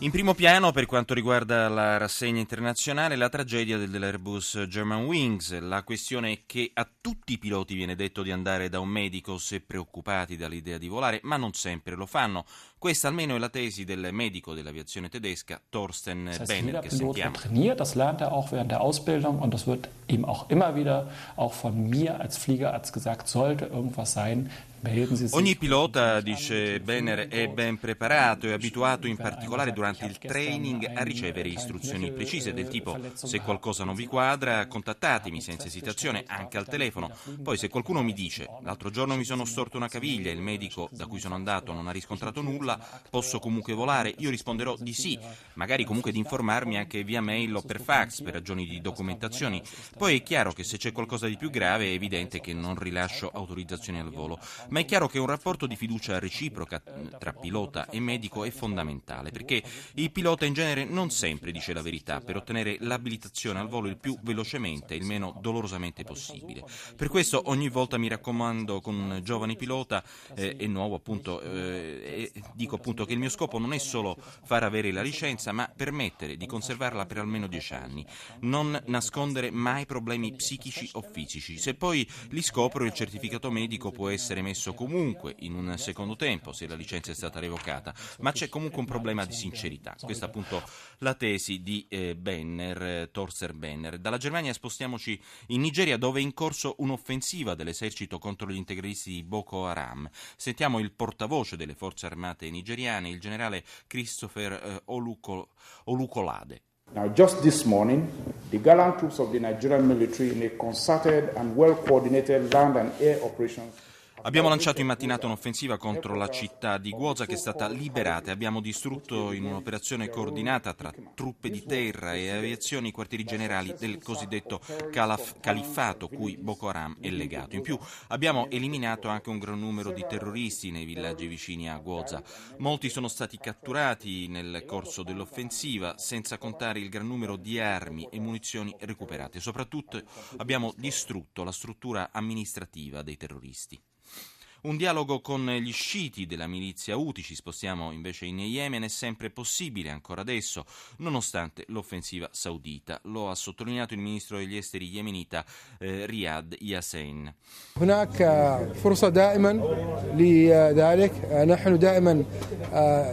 In primo piano, per quanto riguarda la rassegna internazionale, la tragedia dell'Airbus Germanwings. La questione è che a tutti i piloti viene detto di andare da un medico se preoccupati dall'idea di volare, ma non sempre lo fanno. Questa almeno è la tesi del medico dell'aviazione tedesca Thorsten das heißt, Benner, che sentiamo. trainiert, das lernt er auch während der Ausbildung und das wird ihm auch immer wieder auch von mir als Fliegerarzt gesagt, sollte irgendwas sein. Ogni pilota, dice Benner, è ben preparato e abituato in particolare durante il training a ricevere istruzioni precise del tipo se qualcosa non vi quadra contattatemi senza esitazione anche al telefono. Poi se qualcuno mi dice l'altro giorno mi sono storto una caviglia, il medico da cui sono andato non ha riscontrato nulla, posso comunque volare? Io risponderò di sì, magari comunque di informarmi anche via mail o per fax per ragioni di documentazioni. Poi è chiaro che se c'è qualcosa di più grave è evidente che non rilascio autorizzazioni al volo, ma è chiaro che un rapporto di fiducia reciproca tra pilota e medico è fondamentale perché il pilota in genere non sempre dice la verità per ottenere l'abilitazione al volo il più velocemente e il meno dolorosamente possibile. Per questo ogni volta mi raccomando con un giovane pilota eh, e nuovo appunto eh, e dico appunto che il mio scopo non è solo far avere la licenza ma permettere di conservarla per almeno dieci anni, non nascondere mai problemi psichici o fisici. Se poi li scopro il certificato medico può essere messo comunque in un secondo tempo se la licenza è stata revocata, ma c'è comunque un problema di sincerità. Questa è appunto la tesi di eh, Benner, Torser Benner. Dalla Germania spostiamoci in Nigeria dove è in corso un'offensiva dell'esercito contro gli integralisti di Boko Haram. Sentiamo il portavoce delle forze armate nigeriane, il generale Christopher eh, Oluko- Olukolade. Now, just this morning, the gallant troops of the Nigerian military, in a concerted and well coordinated land and air operation, Abbiamo lanciato in mattinata un'offensiva contro la città di Guoza che è stata liberata e abbiamo distrutto in un'operazione coordinata tra truppe di terra e aviazioni i quartieri generali del cosiddetto calaf- califfato cui Boko Haram è legato. In più abbiamo eliminato anche un gran numero di terroristi nei villaggi vicini a Guoza. Molti sono stati catturati nel corso dell'offensiva, senza contare il gran numero di armi e munizioni recuperate. Soprattutto abbiamo distrutto la struttura amministrativa dei terroristi. Un dialogo con gli sciiti della milizia Houthi, ci spostiamo invece in Yemen, è sempre possibile ancora adesso, nonostante l'offensiva saudita. Lo ha sottolineato il ministro degli esteri yemenita eh, Riyad Yassin. هناك فرصة دائما لذلك نحن دائما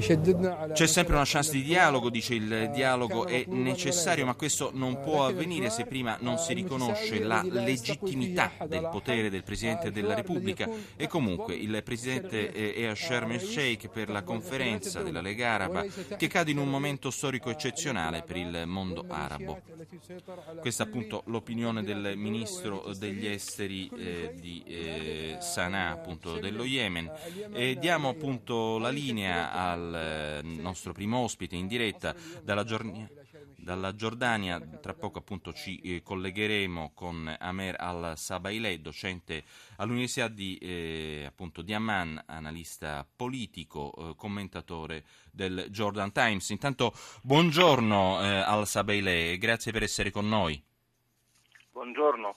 شددنا على C'è sempre una chance di dialogo, dice il dialogo è necessario, ma questo non può avvenire se prima non si riconosce la legittimità del potere del Presidente della Repubblica e comunque il Presidente è a Sharm el Sheikh per la conferenza della Lega Araba che cade in un momento storico eccezionale per il mondo arabo. Questa è appunto l'opinione del Ministro degli Esteri eh, di eh, Sana'a, appunto dello Yemen. E diamo appunto la linea al eh, nostro primo ospite in diretta dalla giornata dalla Giordania, tra poco appunto ci eh, collegheremo con Amer al-Sabaileh, docente all'Università di, eh, appunto, di Amman, analista politico, eh, commentatore del Jordan Times. Intanto buongiorno eh, al-Sabaileh, grazie per essere con noi. Buongiorno.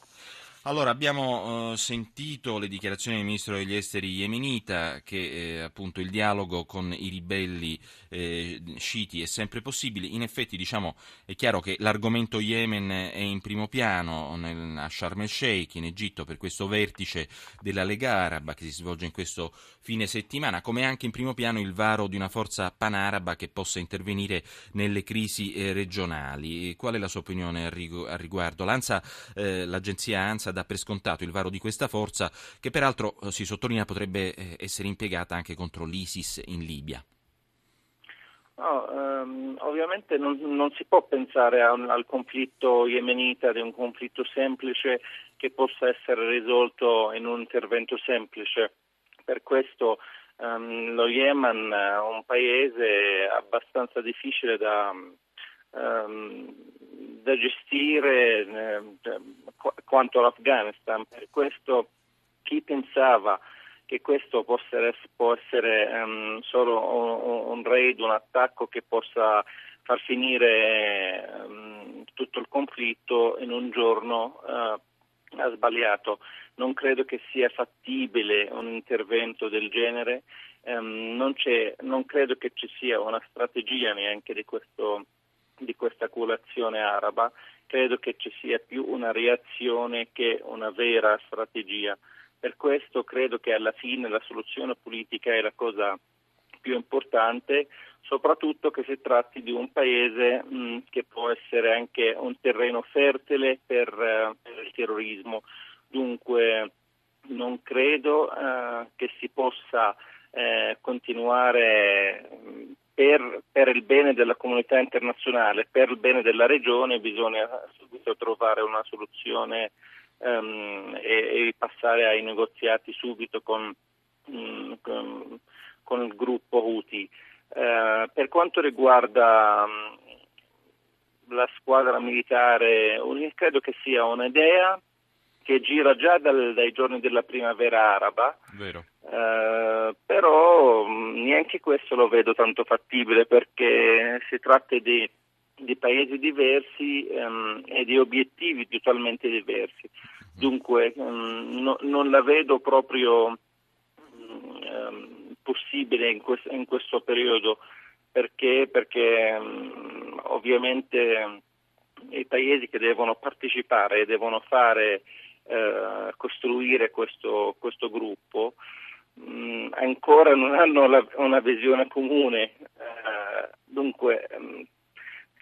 Allora, abbiamo eh, sentito le dichiarazioni del ministro degli esteri yemenita che eh, appunto il dialogo con i ribelli eh, sciiti è sempre possibile. In effetti, diciamo, è chiaro che l'argomento Yemen è in primo piano nel, a Sharm el Sheikh, in Egitto, per questo vertice della Lega Araba che si svolge in questo fine settimana, come anche in primo piano il varo di una forza panaraba che possa intervenire nelle crisi eh, regionali. Qual è la sua opinione al, rigu- al riguardo? L'ANSA, eh, l'agenzia ANSA dà per scontato il varo di questa forza che peraltro eh, si sottolinea potrebbe eh, essere impiegata anche contro l'ISIS in Libia. No, ehm, ovviamente non, non, si può pensare un, al conflitto yemenita di un conflitto semplice che possa essere risolto in un intervento semplice. Per questo ehm, lo Yemen è un paese abbastanza difficile da, ehm, da gestire eh, cioè, quanto all'Afghanistan. Per questo chi pensava che questo possa essere, um, solo un, un, raid, un attacco che possa far finire um, tutto il conflitto in un giorno uh, ha sbagliato. Non credo che sia fattibile un intervento del genere, um, non, non, credo che ci sia una strategia neanche di, questo, di questa coalizione araba, credo che ci sia più una reazione che una vera strategia. Per questo credo che alla fine la soluzione politica è la cosa più importante, soprattutto che si tratti di un paese mh, che può essere anche un terreno fertile per, uh, per il terrorismo. Dunque non credo uh, che si possa uh, continuare per, per, il bene della comunità internazionale, per il bene della regione, bisogna subito trovare una soluzione um, e, e, passare ai negoziati subito con, um, con, con il gruppo Houthi. Uh, per quanto riguarda um, la squadra militare, credo che sia un'idea che gira già dal, dai giorni della primavera araba. Uh, però neanche questo lo vedo tanto fattibile perché si tratta di di paesi diversi um, e di obiettivi totalmente diversi. Dunque um, no, non la vedo proprio um, possibile in, quest- in, questo periodo perché, perché ovviamente i paesi che devono partecipare e devono fare uh, costruire questo, questo gruppo mh, ancora non hanno la, una visione comune. Uh, dunque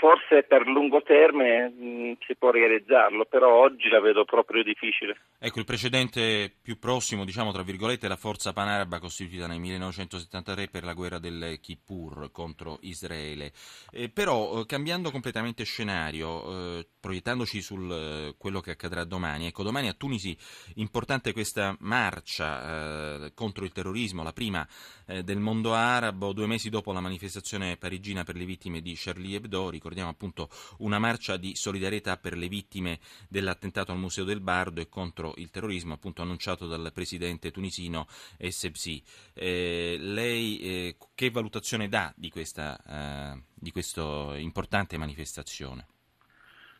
forse per lungo termine mh, mm, si può realizzarlo, però oggi la vedo proprio difficile. Ecco, il precedente più prossimo, diciamo tra virgolette, è la forza panaraba costituita nel 1973 per la guerra del Kippur contro Israele. Eh, però, eh, cambiando completamente scenario, eh, proiettandoci su eh, quello che accadrà domani, ecco, domani a Tunisi importante questa marcia eh, contro il terrorismo, la prima eh, del mondo arabo, due mesi dopo la manifestazione parigina per le vittime di Charlie Hebdo, ricordiamo appunto una marcia di solidarietà per le vittime dell'attentato al Museo del Bardo e contro il terrorismo, appunto annunciato dal presidente tunisino Essebsi. Eh, lei eh, che valutazione dà di questa eh, di questa importante manifestazione?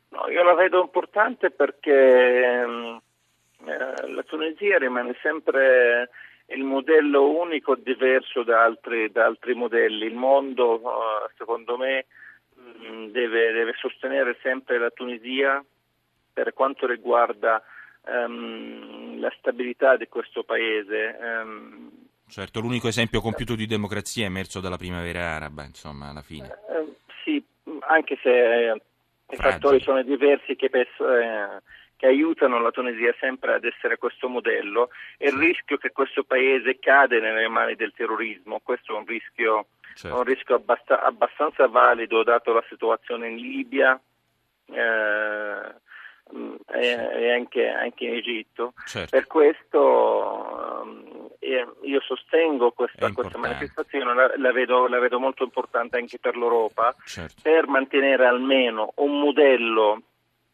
No, io la vedo importante perché ehm, eh, la Tunisia rimane sempre il modello unico diverso da altri, da altri modelli. Il mondo, uh, secondo me, deve, deve, sostenere sempre la Tunisia per quanto riguarda um, la stabilità di questo paese. Um, certo, l'unico esempio compiuto di democrazia è emerso dalla primavera araba, insomma, alla fine. Uh, sì, anche se eh, i fattori sono diversi che penso, eh, che aiutano la Tunisia sempre ad essere questo modello e il rischio che questo paese cade nelle mani del terrorismo, questo è un rischio, certo. un rischio abbast- abbastanza valido dato la situazione in Libia eh, e, e anche, anche, in Egitto. Certo. Per questo eh, io sostengo questa, questa manifestazione, la, la, vedo, la, vedo, molto importante anche per l'Europa, certo. per mantenere almeno un modello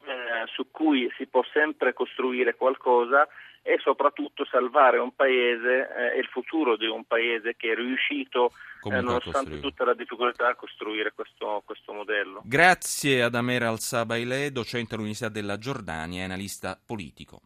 eh, su cui si può sempre costruire qualcosa e soprattutto salvare un paese eh, e il futuro di un paese che è riuscito, eh, nonostante tutta la difficoltà, a costruire questo, questo modello. Grazie ad Amer Al-Sabaile, docente all'Università della Giordania e analista politico.